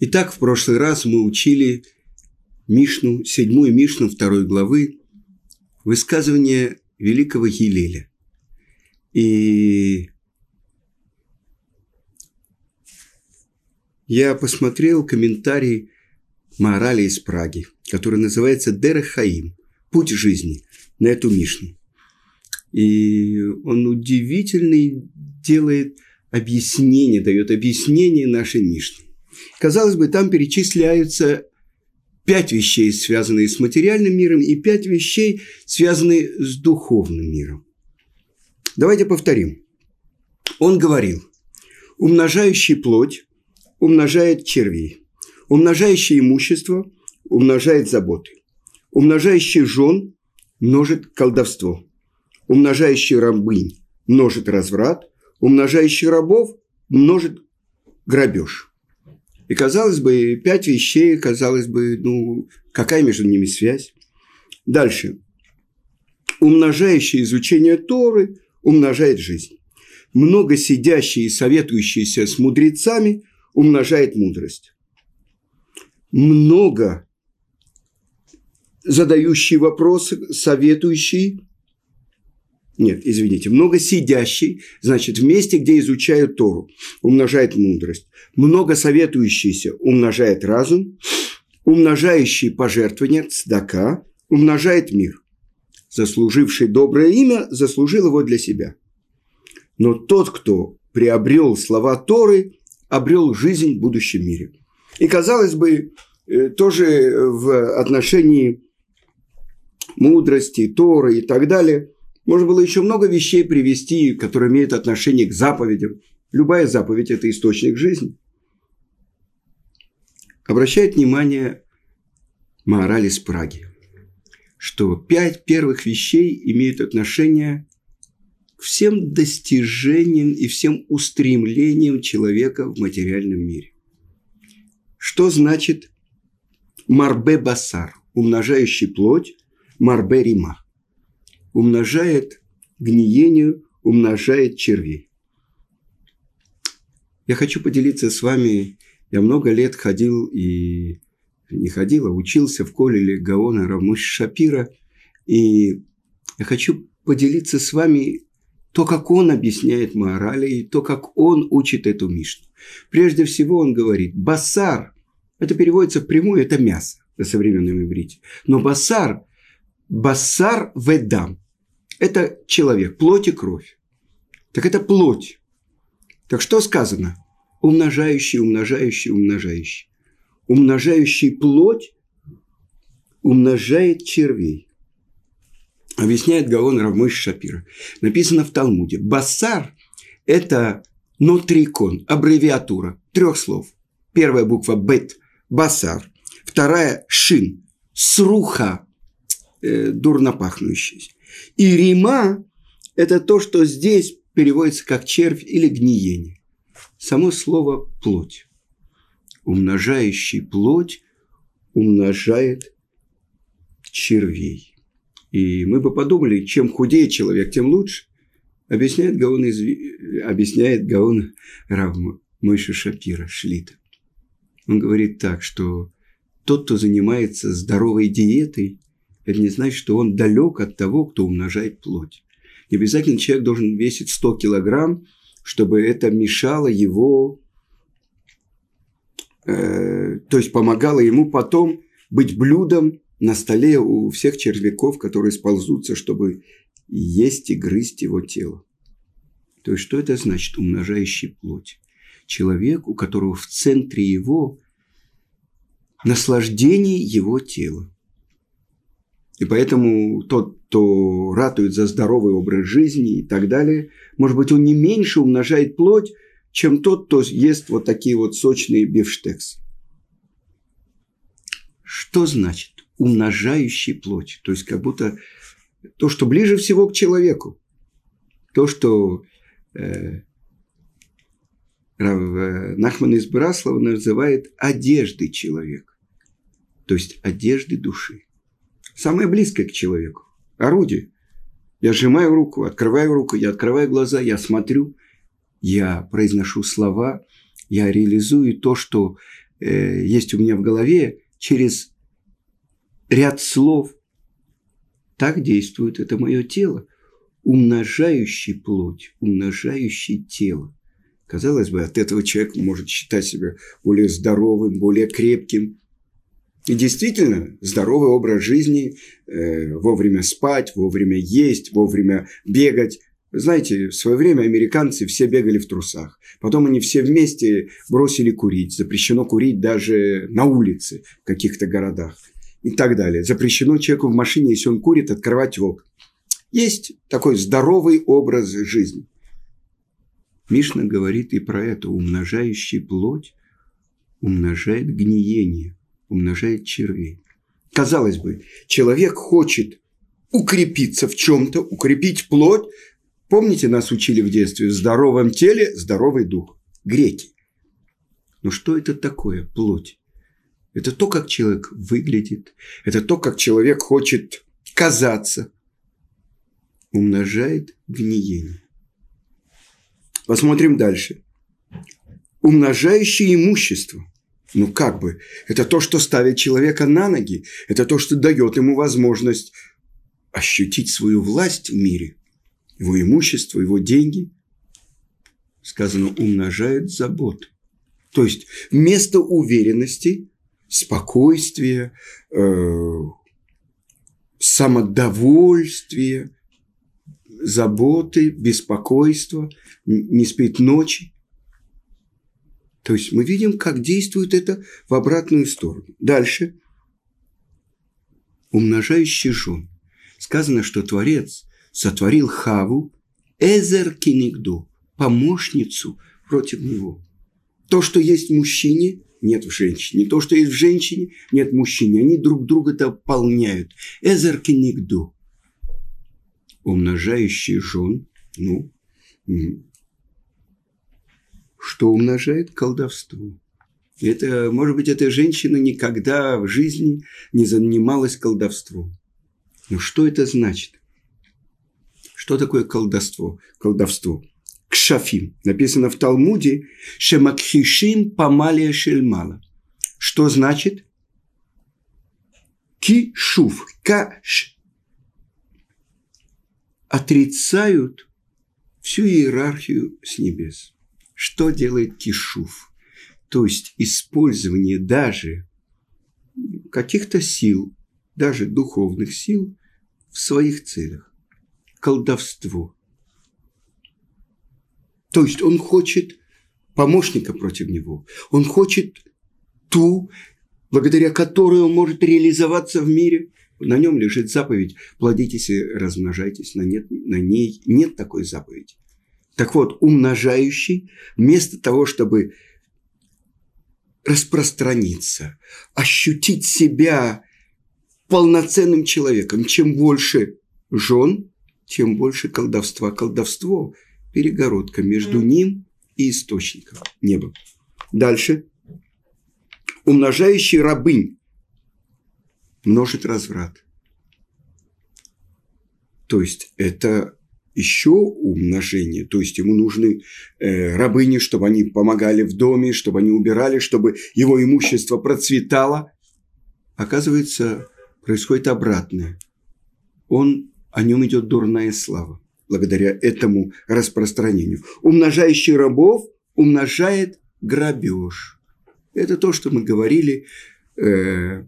Итак, в прошлый раз мы учили Мишну, седьмую Мишну второй главы, высказывание великого Гилеля. И я посмотрел комментарий Маорали из Праги, который называется Дерехаим – «Путь жизни» на эту Мишну. И он удивительный делает объяснение, дает объяснение нашей Мишны. Казалось бы, там перечисляются пять вещей, связанные с материальным миром, и пять вещей, связанные с духовным миром. Давайте повторим. Он говорил, умножающий плоть умножает червей, умножающий имущество умножает заботы, умножающий жен множит колдовство, умножающий рабынь множит разврат, умножающий рабов множит грабеж. И казалось бы, пять вещей, казалось бы, ну, какая между ними связь? Дальше. Умножающее изучение Торы умножает жизнь. Много сидящие и советующиеся с мудрецами умножает мудрость. Много задающий вопросы, советующий нет, извините, много сидящий, значит, в месте, где изучают Тору, умножает мудрость. Много советующийся умножает разум, умножающий пожертвования, цдака, умножает мир. Заслуживший доброе имя, заслужил его для себя. Но тот, кто приобрел слова Торы, обрел жизнь в будущем мире. И, казалось бы, э, тоже в отношении мудрости, Торы и так далее – можно было еще много вещей привести, которые имеют отношение к заповедям. Любая заповедь – это источник жизни. Обращает внимание Маораль из Праги, что пять первых вещей имеют отношение к всем достижениям и всем устремлениям человека в материальном мире. Что значит марбе басар, умножающий плоть, марбе рима? Умножает гниению, умножает червей. Я хочу поделиться с вами, я много лет ходил и не ходил, а учился в колледже Гаона Рамуш Шапира, и я хочу поделиться с вами то, как он объясняет морали, и то, как он учит эту Мишну. Прежде всего он говорит, басар, это переводится прямую, это мясо на современном иврите. Но басар, басар ведам, это человек, плоть и кровь. Так это плоть. Так что сказано? Умножающий, умножающий, умножающий. Умножающий плоть умножает червей. Объясняет Гаон Равмыш Шапира. Написано в Талмуде. Басар – это нотрикон, аббревиатура трех слов. Первая буква бет – басар. Вторая – шин, сруха, э, дурно пахнущий. И рима – это то, что здесь переводится как червь или гниение. Само слово «плоть». Умножающий плоть умножает червей. И мы бы подумали, чем худее человек, тем лучше. Объясняет Гаон, из... объясняет Гаон Рав Мойша Шапира, Шлита. Он говорит так, что тот, кто занимается здоровой диетой, это не значит, что он далек от того, кто умножает плоть. Не обязательно человек должен весить 100 килограмм, чтобы это мешало его, э, то есть помогало ему потом быть блюдом на столе у всех червяков, которые сползутся, чтобы есть и грызть его тело. То есть, что это значит, умножающий плоть? Человек, у которого в центре его наслаждение его тела. И поэтому тот, кто ратует за здоровый образ жизни и так далее, может быть, он не меньше умножает плоть, чем тот, кто ест вот такие вот сочные бифштексы. Что значит умножающий плоть? То есть, как будто то, что ближе всего к человеку. То, что э, э Нахман из Браслова называет одеждой человека. То есть, одежды души самое близкое к человеку. Орудие. Я сжимаю руку, открываю руку, я открываю глаза, я смотрю, я произношу слова, я реализую то, что э, есть у меня в голове через ряд слов. Так действует это мое тело, умножающий плоть, умножающий тело. Казалось бы, от этого человек может считать себя более здоровым, более крепким. И действительно, здоровый образ жизни, э, вовремя спать, вовремя есть, вовремя бегать. Знаете, в свое время американцы все бегали в трусах. Потом они все вместе бросили курить. Запрещено курить даже на улице в каких-то городах и так далее. Запрещено человеку в машине, если он курит, открывать окна. Есть такой здоровый образ жизни. Мишна говорит и про это. Умножающий плоть умножает гниение, умножает червей. Казалось бы, человек хочет укрепиться в чем-то, укрепить плоть. Помните, нас учили в детстве, в здоровом теле здоровый дух. Греки. Но что это такое плоть? Это то, как человек выглядит. Это то, как человек хочет казаться. Умножает гниение. Посмотрим дальше. Умножающее имущество. Ну как бы, это то, что ставит человека на ноги, это то, что дает ему возможность ощутить свою власть в мире, его имущество, его деньги. Сказано, умножает заботы. То есть вместо уверенности, спокойствия, э, самодовольствия, заботы, беспокойства, не спит ночи. То есть мы видим, как действует это в обратную сторону. Дальше. Умножающий жен. Сказано, что Творец сотворил Хаву Эзер Кенигду, помощницу против него. То, что есть в мужчине, нет в женщине. То, что есть в женщине, нет в мужчине. Они друг друга дополняют. Эзер Кенигду умножающий жен, ну, что умножает колдовство. Это, может быть, эта женщина никогда в жизни не занималась колдовством. Но что это значит? Что такое колдовство? Колдовство. Кшафим. Написано в Талмуде Шемакхишим памалия шельмала. Что значит? Кишув. Каш отрицают всю иерархию с небес. Что делает Кишув? То есть использование даже каких-то сил, даже духовных сил в своих целях. Колдовство. То есть он хочет помощника против него. Он хочет ту, благодаря которой он может реализоваться в мире – на нем лежит заповедь «плодитесь и размножайтесь». На, нет, на ней нет такой заповеди. Так вот, умножающий, вместо того, чтобы распространиться, ощутить себя полноценным человеком, чем больше жен, тем больше колдовства. Колдовство – перегородка между ним и источником неба. Дальше. Умножающий рабынь множит разврат. То есть это еще умножение, то есть ему нужны э, рабыни, чтобы они помогали в доме, чтобы они убирали, чтобы его имущество процветало. Оказывается, происходит обратное. Он, о нем идет дурная слава благодаря этому распространению. Умножающий рабов умножает грабеж. Это то, что мы говорили э,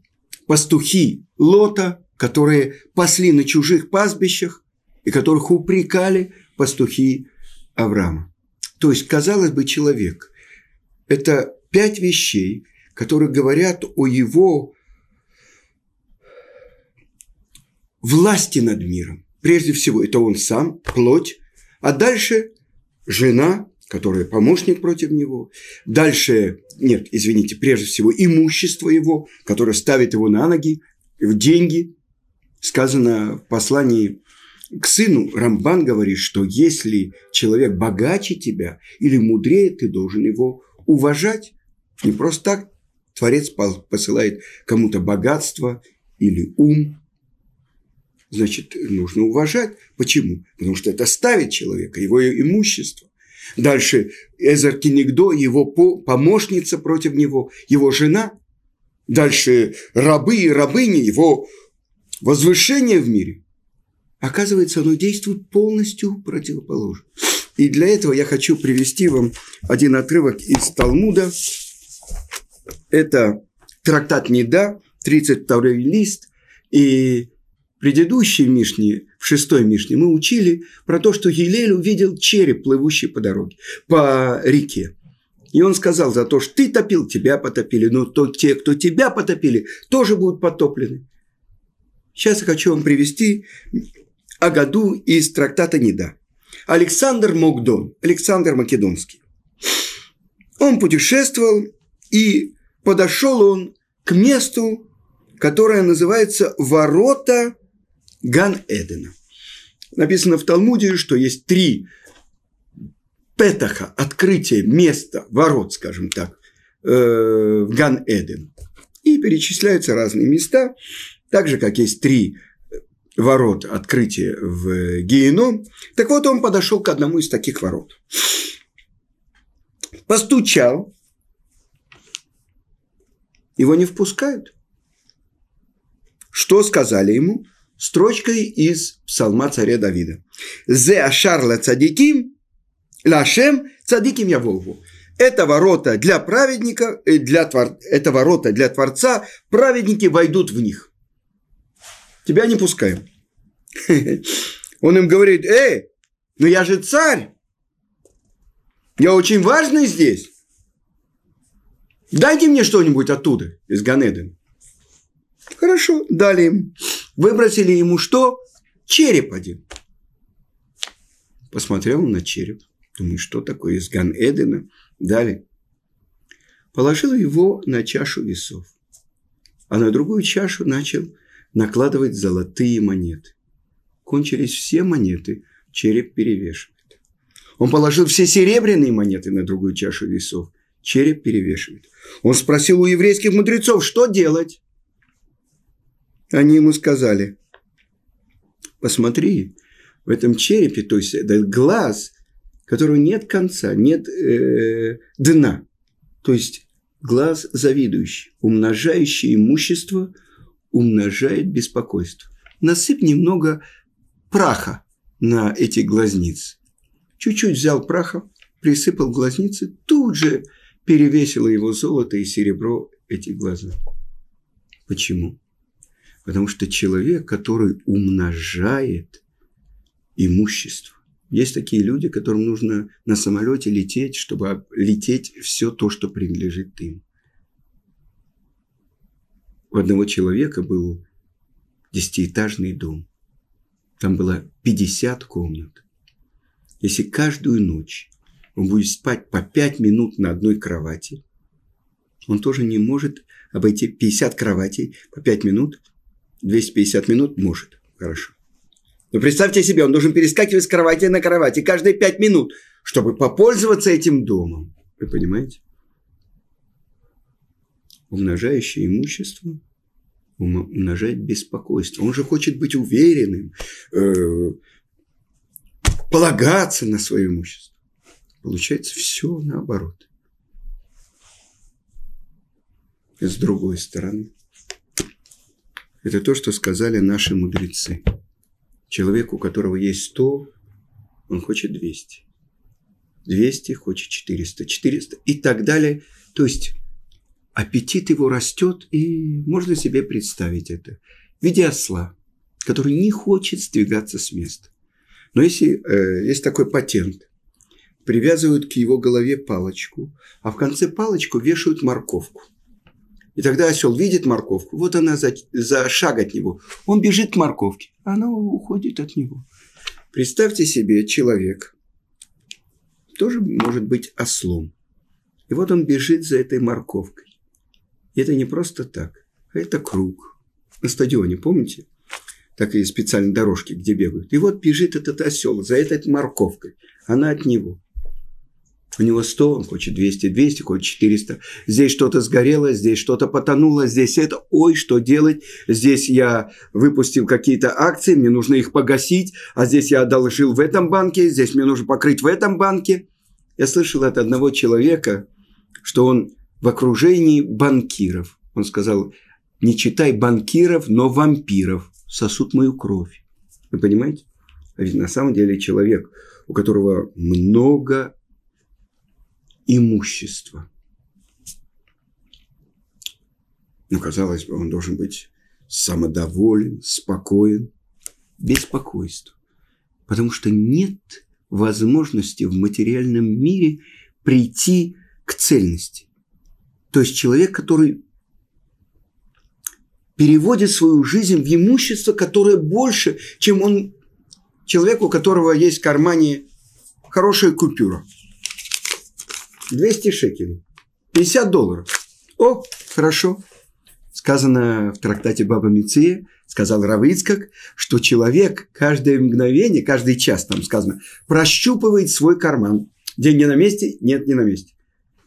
пастухи Лота, которые пасли на чужих пастбищах и которых упрекали пастухи Авраама. То есть, казалось бы, человек – это пять вещей, которые говорят о его власти над миром. Прежде всего, это он сам, плоть, а дальше жена, который помощник против него. Дальше, нет, извините, прежде всего имущество его, которое ставит его на ноги, в деньги. Сказано в послании к сыну Рамбан говорит, что если человек богаче тебя или мудрее, ты должен его уважать. Не просто так Творец посылает кому-то богатство или ум. Значит, нужно уважать. Почему? Потому что это ставит человека, его имущество. Дальше Эзер Кенигдо, его помощница против него, его жена. Дальше рабы и рабыни, его возвышение в мире. Оказывается, оно действует полностью противоположно. И для этого я хочу привести вам один отрывок из Талмуда. Это трактат Неда, 32 лист. И предыдущей Мишне, в шестой Мишне, мы учили про то, что Елель увидел череп, плывущий по дороге, по реке. И он сказал за то, что ты топил, тебя потопили, но то, те, кто тебя потопили, тоже будут потоплены. Сейчас я хочу вам привести Агаду из трактата Неда. Александр Мокдон, Александр Македонский. Он путешествовал, и подошел он к месту, которое называется «Ворота Ган-Эдена». Написано в Талмуде, что есть три петаха, открытие места, ворот, скажем так, э, в Ган-Эден. И перечисляются разные места, так же, как есть три ворот открытия в Гиеном. Так вот, он подошел к одному из таких ворот. Постучал. Его не впускают. Что сказали ему? Строчкой из псалма царя Давида. «Зе ашарла цадиким, лашем цадиким я Волгу». Это ворота для праведника, э, для твор... это ворота для Творца, праведники войдут в них. Тебя не пускаем. Он им говорит, эй, ну я же царь. Я очень важный здесь. Дайте мне что-нибудь оттуда, из Ганедена. Хорошо, дали им. Выбросили ему что? Череп один. Посмотрел на череп. Думаю, что такое из Ган-Эдена? Дали. Положил его на чашу весов. А на другую чашу начал накладывать золотые монеты. Кончились все монеты, череп перевешивает. Он положил все серебряные монеты на другую чашу весов, череп перевешивает. Он спросил у еврейских мудрецов, что делать? Они ему сказали, посмотри, в этом черепе, то есть этот глаз, которого нет конца, нет э, дна. То есть глаз завидующий, умножающий имущество – умножает беспокойство. Насыпь немного праха на эти глазницы. Чуть-чуть взял праха, присыпал глазницы, тут же перевесило его золото и серебро эти глаза. Почему? Потому что человек, который умножает имущество, есть такие люди, которым нужно на самолете лететь, чтобы лететь все то, что принадлежит им. У одного человека был десятиэтажный дом. Там было 50 комнат. Если каждую ночь он будет спать по 5 минут на одной кровати, он тоже не может обойти 50 кроватей по 5 минут. 250 минут может. Хорошо. Но представьте себе, он должен перескакивать с кровати на кровати каждые 5 минут, чтобы попользоваться этим домом. Вы понимаете? Умножающее имущество умножает беспокойство. Он же хочет быть уверенным, э, полагаться на свое имущество. Получается все наоборот. И с другой стороны, это то, что сказали наши мудрецы. Человек, у которого есть 100, он хочет 200. 200 хочет 400, 400 и так далее. То есть аппетит его растет, и можно себе представить это в виде осла, который не хочет сдвигаться с места. Но если э, есть такой патент, привязывают к его голове палочку, а в конце палочку вешают морковку. И тогда осел видит морковку, вот она за, за шаг от него. Он бежит к морковке, а она уходит от него. Представьте себе человек, тоже может быть ослом. И вот он бежит за этой морковкой. И это не просто так, а это круг. На стадионе, помните? Так и специальные дорожки, где бегают. И вот бежит этот осел за этой морковкой. Она от него. У него 100, он хочет 200, 200, хочет 400. Здесь что-то сгорело, здесь что-то потонуло, здесь это. Ой, что делать? Здесь я выпустил какие-то акции, мне нужно их погасить. А здесь я одолжил в этом банке, здесь мне нужно покрыть в этом банке. Я слышал от одного человека, что он в окружении банкиров. Он сказал, не читай банкиров, но вампиров сосут мою кровь. Вы понимаете? А ведь на самом деле человек, у которого много имущества. Ну, казалось бы, он должен быть самодоволен, спокоен, беспокойство. Потому что нет возможности в материальном мире прийти к цельности. То есть человек, который переводит свою жизнь в имущество, которое больше, чем он человек, у которого есть в кармане хорошая купюра. 200 шекелей. 50 долларов. О, хорошо. Сказано в трактате Баба Миция, сказал Равицкак, что человек каждое мгновение, каждый час, там сказано, прощупывает свой карман. Деньги на месте? Нет, не на месте.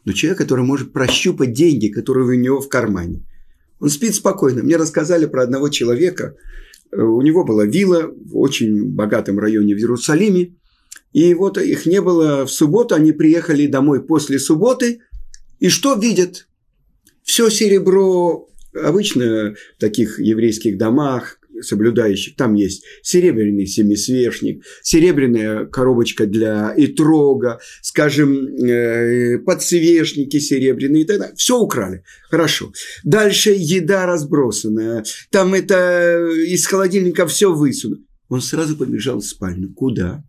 Но человек, который может прощупать деньги, которые у него в кармане, он спит спокойно. Мне рассказали про одного человека, э, у него была вилла в очень богатом районе в Иерусалиме, и вот их не было в субботу, они приехали домой после субботы, и что видят? Все серебро, обычно в таких еврейских домах, соблюдающих, там есть серебряный семисвешник, серебряная коробочка для итрога, скажем, э, подсвечники серебряные и так далее. Все украли. Хорошо. Дальше еда разбросанная. Там это из холодильника все высунули. Он сразу побежал в спальню. Куда?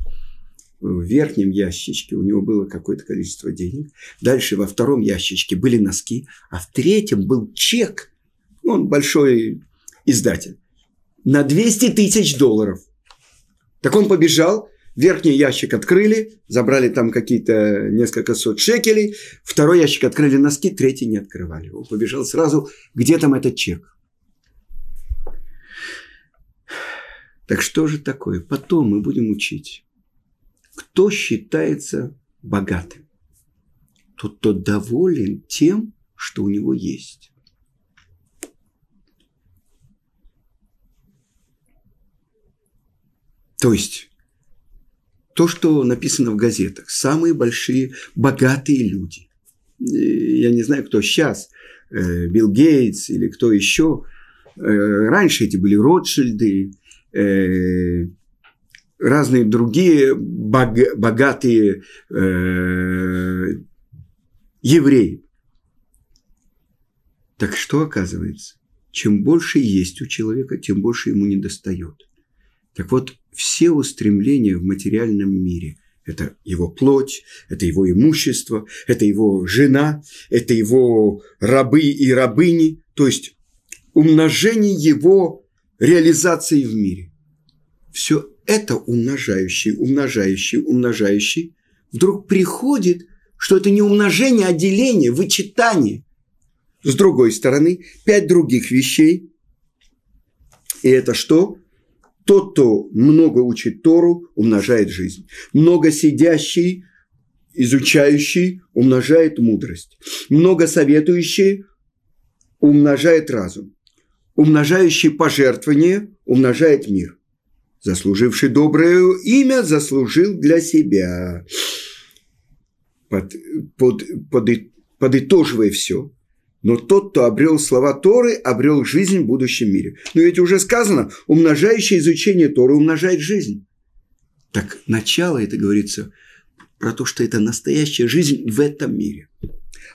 в верхнем ящичке у него было какое-то количество денег. Дальше во втором ящичке были носки, а в третьем был чек. Он большой издатель. На 200 тысяч долларов. Так он побежал, верхний ящик открыли, забрали там какие-то несколько сот шекелей, второй ящик открыли носки, третий не открывали. Он побежал сразу, где там этот чек. Так что же такое? Потом мы будем учить кто считается богатым? Тот, кто доволен тем, что у него есть. То есть, то, что написано в газетах, самые большие богатые люди. Я не знаю, кто сейчас, э, Билл Гейтс или кто еще. Э, раньше эти были Ротшильды, э, разные другие бог, богатые евреи. Так что оказывается? Чем больше есть у человека, тем больше ему не достает. Так вот, все устремления в материальном мире – это его плоть, это его имущество, это его жена, это его рабы и рабыни, то есть умножение его реализации в мире. Все это умножающий, умножающий, умножающий, вдруг приходит, что это не умножение, а деление, вычитание. С другой стороны, пять других вещей. И это что? Тот, кто много учит Тору, умножает жизнь. Много сидящий, изучающий, умножает мудрость. Много советующий, умножает разум. Умножающий пожертвование умножает мир заслуживший доброе имя, заслужил для себя. Под, под, под, подытоживая все, но тот, кто обрел слова Торы, обрел жизнь в будущем мире. Но ведь уже сказано, умножающее изучение Торы умножает жизнь. Так начало это говорится про то, что это настоящая жизнь в этом мире.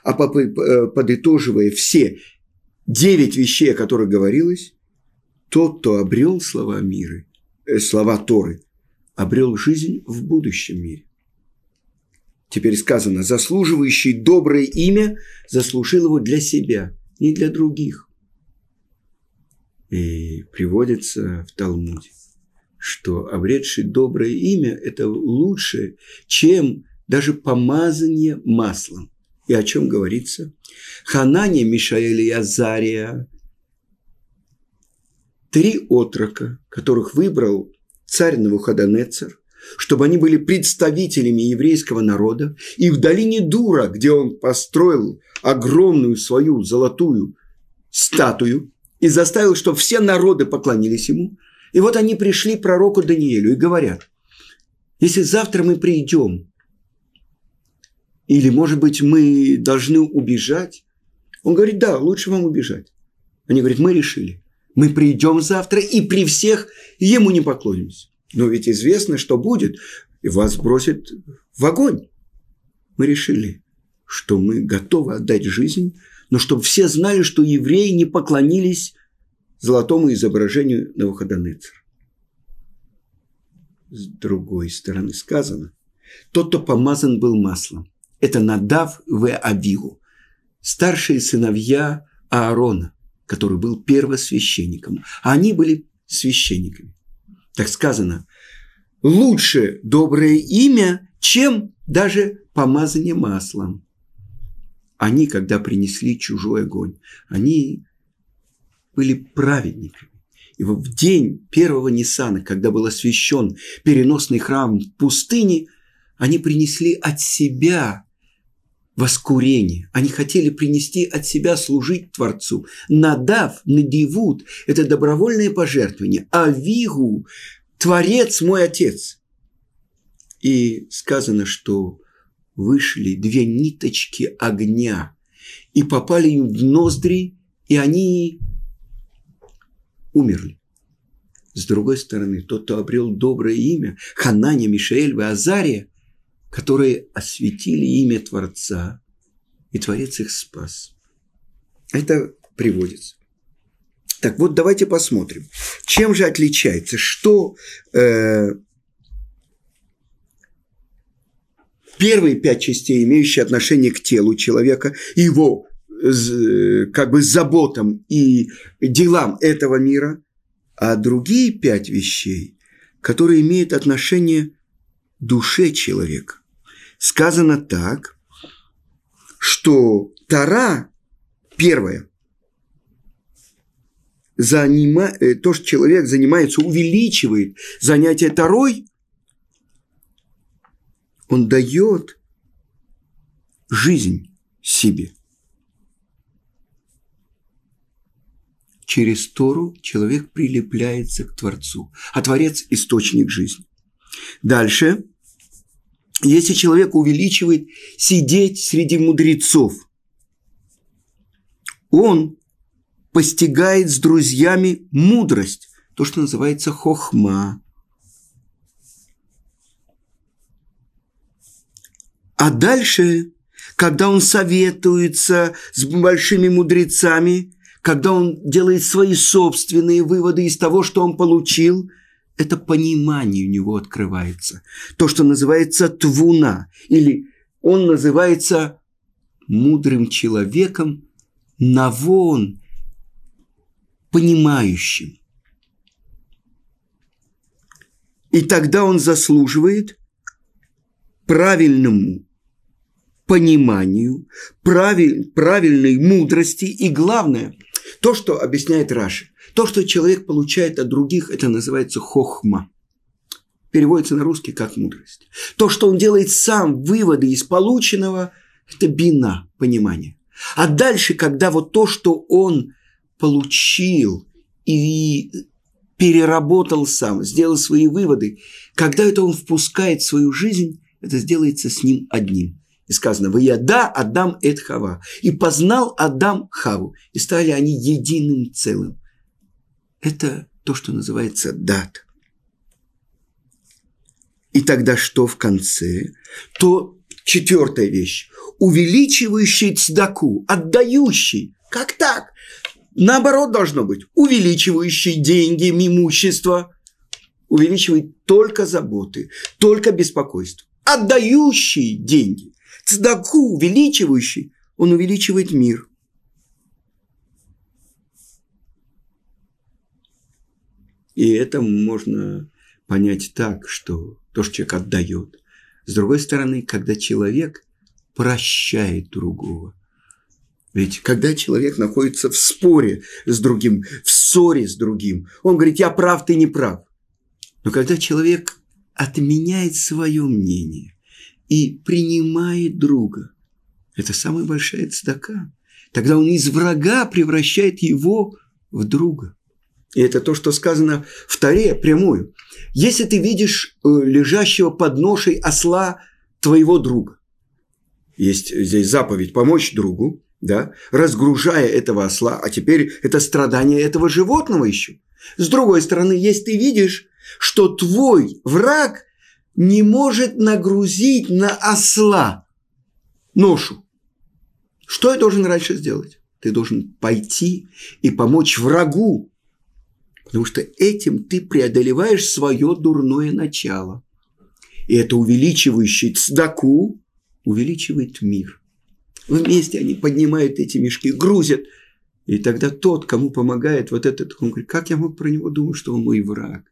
А подытоживая все девять вещей, о которых говорилось, тот, кто обрел слова мира, Э, слова Торы, обрел жизнь в будущем мире. Теперь сказано, заслуживающий доброе имя заслужил его для себя, не для других. И приводится в Талмуде, что обретший доброе имя – это лучше, чем даже помазание маслом. И о чем говорится? Ханане, Мишаэль и Азария три отрока, которых выбрал царь Навуходонецер, чтобы они были представителями еврейского народа, и в долине Дура, где он построил огромную свою золотую статую и заставил, чтобы все народы поклонились ему. И вот они пришли пророку Даниилю и говорят, если завтра мы придем Или, может быть, мы должны убежать? Он говорит, да, лучше вам убежать. Они говорят, мы решили. Мы придем завтра и при всех ему не поклонимся. Но ведь известно, что будет. Вас бросят в огонь. Мы решили, что мы готовы отдать жизнь, но чтобы все знали, что евреи не поклонились золотому изображению Навуходонецера. С другой стороны сказано, тот, кто помазан был маслом, это Надав в Авигу, старшие сыновья Аарона, который был первосвященником, а они были священниками. Так сказано, лучше доброе имя, чем даже помазание маслом. Они, когда принесли чужой огонь, они были праведниками. И в день первого Ниссана, когда был освящен переносный храм в пустыне, они принесли от себя воскурение. Они хотели принести от себя служить Творцу. Надав, надевут – это добровольное пожертвование. А Вигу – Творец мой Отец. И сказано, что вышли две ниточки огня и попали им в ноздри, и они умерли. С другой стороны, тот, кто обрел доброе имя, Хананя, Мишаэль Азария, которые осветили имя Творца, и Творец их спас. Это приводится. Так вот, давайте посмотрим, чем же отличается, что э, первые пять частей, имеющие отношение к телу человека, его как бы заботам и делам этого мира, а другие пять вещей, которые имеют отношение к душе человека. Сказано так, что Тара, первое, занима, э, то, что человек занимается, увеличивает занятие Тарой, он дает жизнь себе. Через Тору человек прилепляется к Творцу, а Творец – источник жизни. Дальше, если человек увеличивает сидеть среди мудрецов, он постигает с друзьями мудрость, то, что называется хохма. А дальше, когда он советуется с большими мудрецами, когда он делает свои собственные выводы из того, что он получил, это понимание у него открывается. То, что называется твуна, или он называется мудрым человеком, навон, понимающим. И тогда он заслуживает правильному пониманию, правиль, правильной мудрости и, главное, то, что объясняет Раши, то, что человек получает от других, это называется хохма. Переводится на русский как мудрость. То, что он делает сам, выводы из полученного, это бина, понимание. А дальше, когда вот то, что он получил и переработал сам, сделал свои выводы, когда это он впускает в свою жизнь, это сделается с ним одним. И сказано, «Вы да Адам эт Хава». И познал Адам Хаву. И стали они единым целым. Это то, что называется дат. И тогда что в конце? То четвертая вещь. Увеличивающий цдаку, отдающий. Как так? Наоборот должно быть. Увеличивающий деньги, имущество. Увеличивает только заботы, только беспокойство. Отдающий деньги цдаку увеличивающий, он увеличивает мир. И это можно понять так, что то, что человек отдает. С другой стороны, когда человек прощает другого. Ведь когда человек находится в споре с другим, в ссоре с другим, он говорит, я прав, ты не прав. Но когда человек отменяет свое мнение, и принимает друга. Это самая большая цдака. Тогда он из врага превращает его в друга. И это то, что сказано в Таре прямую. Если ты видишь э, лежащего под ношей осла твоего друга, есть здесь заповедь помочь другу, да, разгружая этого осла, а теперь это страдание этого животного еще. С другой стороны, если ты видишь, что твой враг не может нагрузить на осла ношу, что я должен раньше сделать? Ты должен пойти и помочь врагу, потому что этим ты преодолеваешь свое дурное начало. И это увеличивающий цдаку увеличивает мир. Вместе они поднимают эти мешки, грузят. И тогда тот, кому помогает вот этот, он говорит, как я мог про него думать, что он мой враг?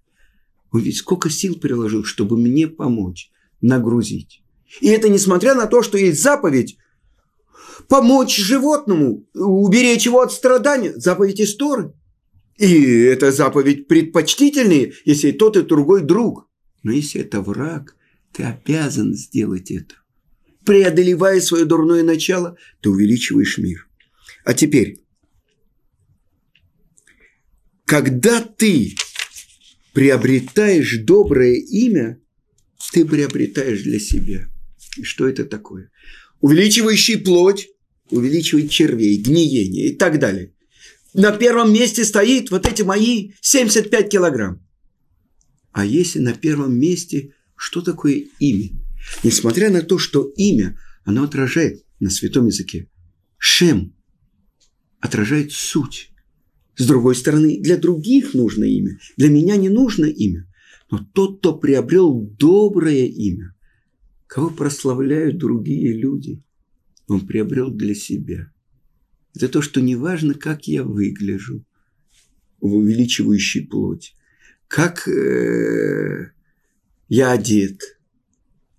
Он ведь сколько сил приложил, чтобы мне помочь, нагрузить. И это несмотря на то, что есть заповедь помочь животному, уберечь его от страдания. Заповедь Исторы. И это заповедь предпочтительнее, если тот и другой друг. Но если это враг, ты обязан сделать это. Преодолевая свое дурное начало, ты увеличиваешь мир. А теперь, когда ты приобретаешь доброе имя, ты приобретаешь для себя. И что это такое? увеличивающий плоть, увеличивает червей, гниение и так далее. На первом месте стоит вот эти мои 75 килограмм. А если на первом месте, что такое имя? Несмотря на то, что имя, оно отражает на святом языке. Шем отражает суть. С другой стороны, для других нужно имя. Для меня не нужно имя. Но тот, кто приобрел доброе имя, кого прославляют другие люди, он приобрел для себя. Это то, что не важно, как я выгляжу, в увеличивающей плоть, как э, я одет,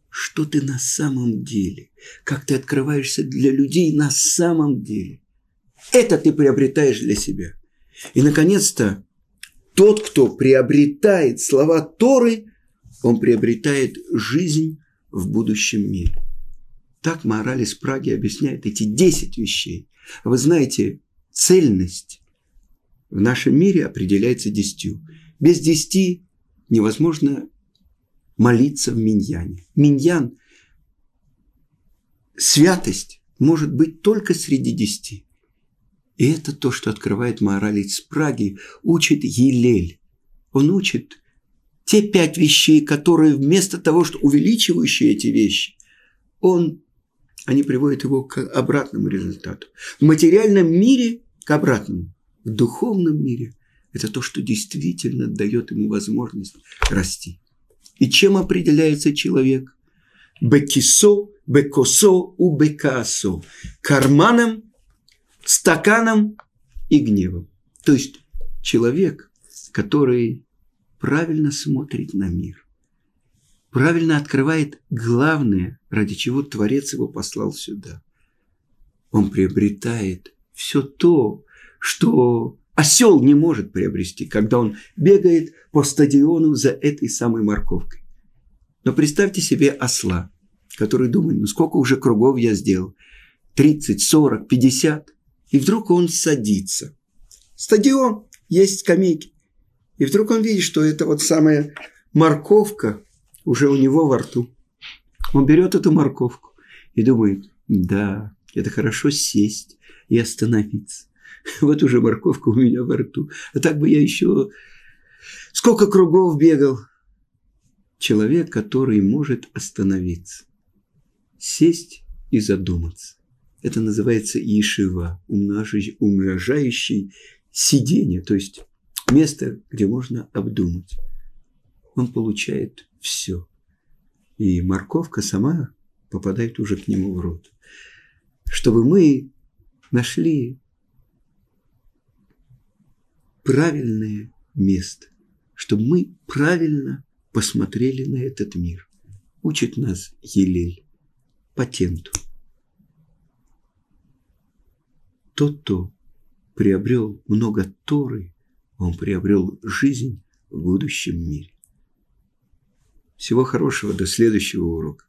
что ты на самом деле, как ты открываешься для людей на самом деле. Это ты приобретаешь для себя. И, наконец-то, тот, кто приобретает слова Торы, он приобретает жизнь в будущем мире. Так мораль из Праги объясняет эти 10 вещей. Вы знаете, цельность в нашем мире определяется десятью. Без десяти невозможно молиться в миньяне. Миньян, святость может быть только среди десяти. И это то, что открывает мораль из Праги, учит Елель. Он учит те пять вещей, которые вместо того, что увеличивающие эти вещи, он, они приводят его к обратному результату. В материальном мире к обратному. В духовном мире это то, что действительно дает ему возможность расти. И чем определяется человек? Бекисо, бекосо, убекасо. Карманом, стаканом и гневом. То есть человек, который правильно смотрит на мир, правильно открывает главное, ради чего Творец его послал сюда. Он приобретает все то, что осел не может приобрести, когда он бегает по стадиону за этой самой морковкой. Но представьте себе осла, который думает, ну сколько уже кругов я сделал, 30, 40, 50, и вдруг он садится. Стадион, есть скамейки. И вдруг он видит, что это вот самая морковка уже у него во рту. Он берет эту морковку и думает, да, это хорошо сесть и остановиться. Вот уже морковка у меня во рту. А так бы я еще сколько кругов бегал. Человек, который может остановиться, сесть и задуматься. Это называется ишива, умножающий сидение, то есть место, где можно обдумать. Он получает все. И морковка сама попадает уже к нему в рот. Чтобы мы нашли правильное место, чтобы мы правильно посмотрели на этот мир. Учит нас Елель патенту. Тот, кто приобрел много Торы, он приобрел жизнь в будущем мире. Всего хорошего, до следующего урока.